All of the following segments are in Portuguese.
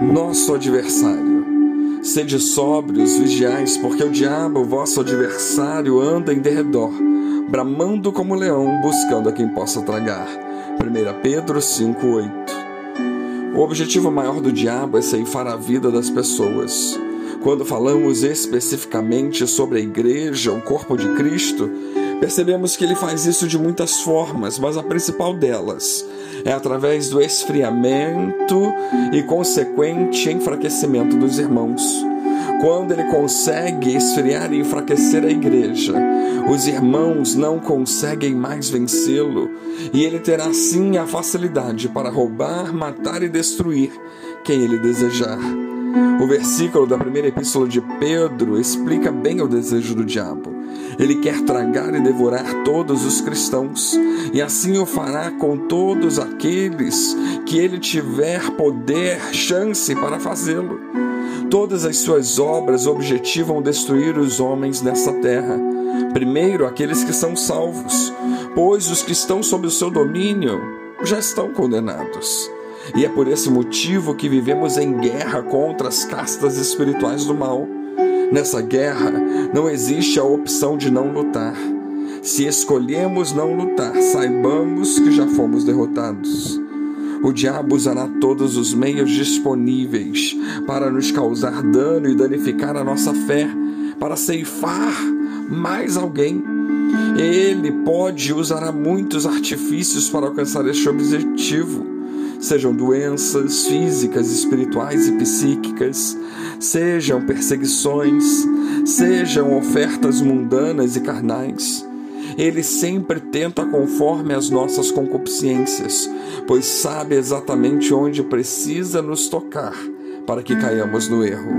nosso adversário. Sede sóbrios, vigiais, porque o diabo, vosso adversário, anda em derredor, bramando como leão, buscando a quem possa tragar. 1 Pedro 5,8 O objetivo maior do diabo é ceifar a vida das pessoas. Quando falamos especificamente sobre a igreja, o corpo de Cristo, percebemos que ele faz isso de muitas formas, mas a principal delas é através do esfriamento e consequente enfraquecimento dos irmãos. Quando ele consegue esfriar e enfraquecer a igreja, os irmãos não conseguem mais vencê-lo, e ele terá sim a facilidade para roubar, matar e destruir quem ele desejar. O versículo da primeira epístola de Pedro explica bem o desejo do diabo. Ele quer tragar e devorar todos os cristãos, e assim o fará com todos aqueles que ele tiver poder, chance para fazê-lo. Todas as suas obras objetivam destruir os homens nessa terra. Primeiro, aqueles que são salvos, pois os que estão sob o seu domínio já estão condenados. E é por esse motivo que vivemos em guerra contra as castas espirituais do mal. Nessa guerra não existe a opção de não lutar. Se escolhemos não lutar, saibamos que já fomos derrotados. O diabo usará todos os meios disponíveis para nos causar dano e danificar a nossa fé, para ceifar mais alguém. Ele pode usar muitos artifícios para alcançar este objetivo sejam doenças físicas, espirituais e psíquicas, sejam perseguições, sejam ofertas mundanas e carnais. Ele sempre tenta conforme as nossas concupiscências, pois sabe exatamente onde precisa nos tocar para que caiamos no erro.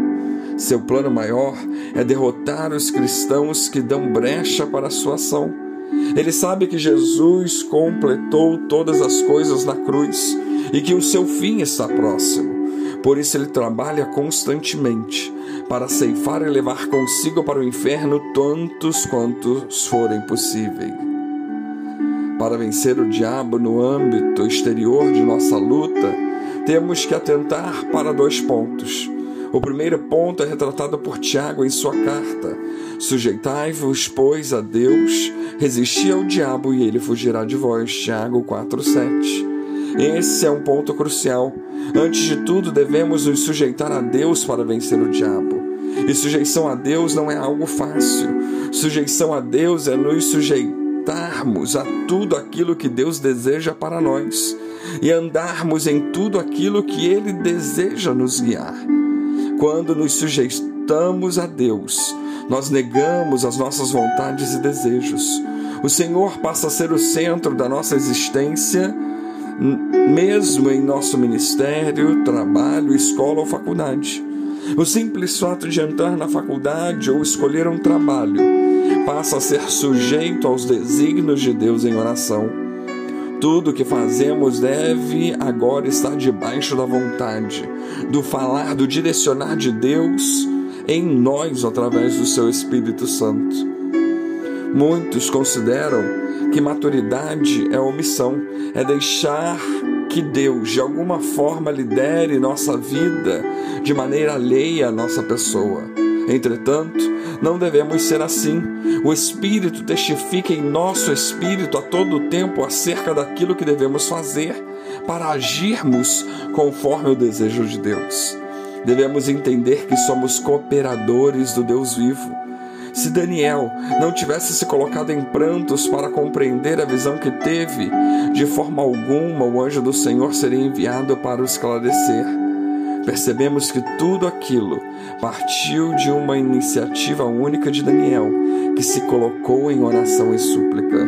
Seu plano maior é derrotar os cristãos que dão brecha para a sua ação. Ele sabe que Jesus completou todas as coisas na cruz e que o seu fim está próximo. Por isso ele trabalha constantemente para ceifar e levar consigo para o inferno tantos quantos forem possíveis. Para vencer o diabo no âmbito exterior de nossa luta, temos que atentar para dois pontos. O primeiro ponto é retratado por Tiago em sua carta: Sujeitai-vos, pois, a Deus, resisti ao diabo e ele fugirá de vós. Tiago 4:7. Esse é um ponto crucial. Antes de tudo, devemos nos sujeitar a Deus para vencer o diabo. E sujeição a Deus não é algo fácil. Sujeição a Deus é nos sujeitarmos a tudo aquilo que Deus deseja para nós e andarmos em tudo aquilo que Ele deseja nos guiar. Quando nos sujeitamos a Deus, nós negamos as nossas vontades e desejos. O Senhor passa a ser o centro da nossa existência mesmo em nosso ministério, trabalho, escola ou faculdade. O simples fato de entrar na faculdade ou escolher um trabalho passa a ser sujeito aos desígnios de Deus em oração. Tudo que fazemos deve agora estar debaixo da vontade, do falar, do direcionar de Deus em nós através do seu Espírito Santo. Muitos consideram que maturidade é omissão, é deixar que Deus de alguma forma lidere nossa vida de maneira alheia à nossa pessoa. Entretanto, não devemos ser assim. O Espírito testifica em nosso espírito a todo tempo acerca daquilo que devemos fazer para agirmos conforme o desejo de Deus. Devemos entender que somos cooperadores do Deus vivo se Daniel não tivesse se colocado em prantos para compreender a visão que teve, de forma alguma o anjo do Senhor seria enviado para o esclarecer. Percebemos que tudo aquilo partiu de uma iniciativa única de Daniel, que se colocou em oração e súplica.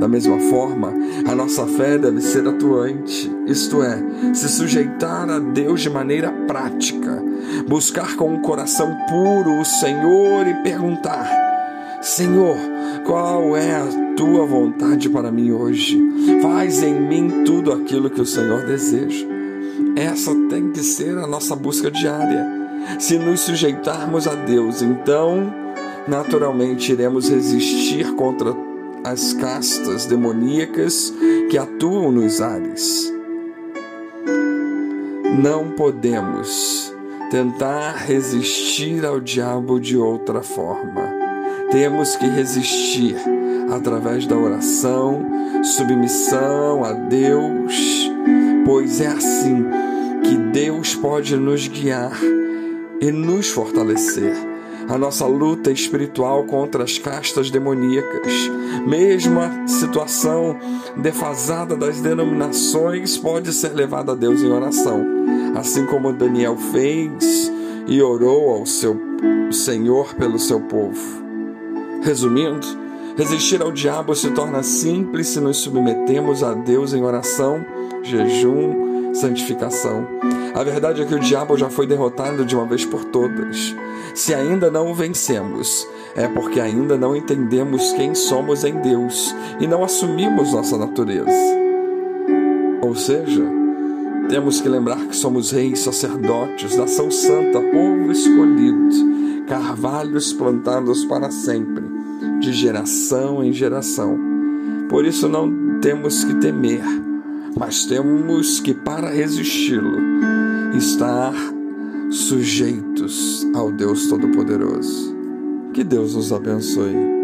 Da mesma forma, a nossa fé deve ser atuante, isto é, se sujeitar a Deus de maneira prática, buscar com um coração puro o Senhor e perguntar: Senhor, qual é a tua vontade para mim hoje? Faz em mim tudo aquilo que o Senhor deseja. Essa tem que ser a nossa busca diária. Se nos sujeitarmos a Deus, então, naturalmente iremos resistir contra as castas demoníacas que atuam nos ares. não podemos tentar resistir ao diabo de outra forma. Temos que resistir através da oração, submissão a Deus, pois é assim que Deus pode nos guiar e nos fortalecer. A nossa luta espiritual contra as castas demoníacas, mesmo a situação defasada das denominações, pode ser levada a Deus em oração, assim como Daniel fez e orou ao seu Senhor pelo seu povo. Resumindo, resistir ao diabo se torna simples se nos submetemos a Deus em oração, jejum, santificação. A verdade é que o diabo já foi derrotado de uma vez por todas. Se ainda não o vencemos, é porque ainda não entendemos quem somos em Deus e não assumimos nossa natureza. Ou seja, temos que lembrar que somos reis, sacerdotes, nação santa, povo escolhido, carvalhos plantados para sempre de geração em geração. Por isso não temos que temer, mas temos que, para resisti-lo, estar sujeitos ao Deus Todo-Poderoso. Que Deus nos abençoe.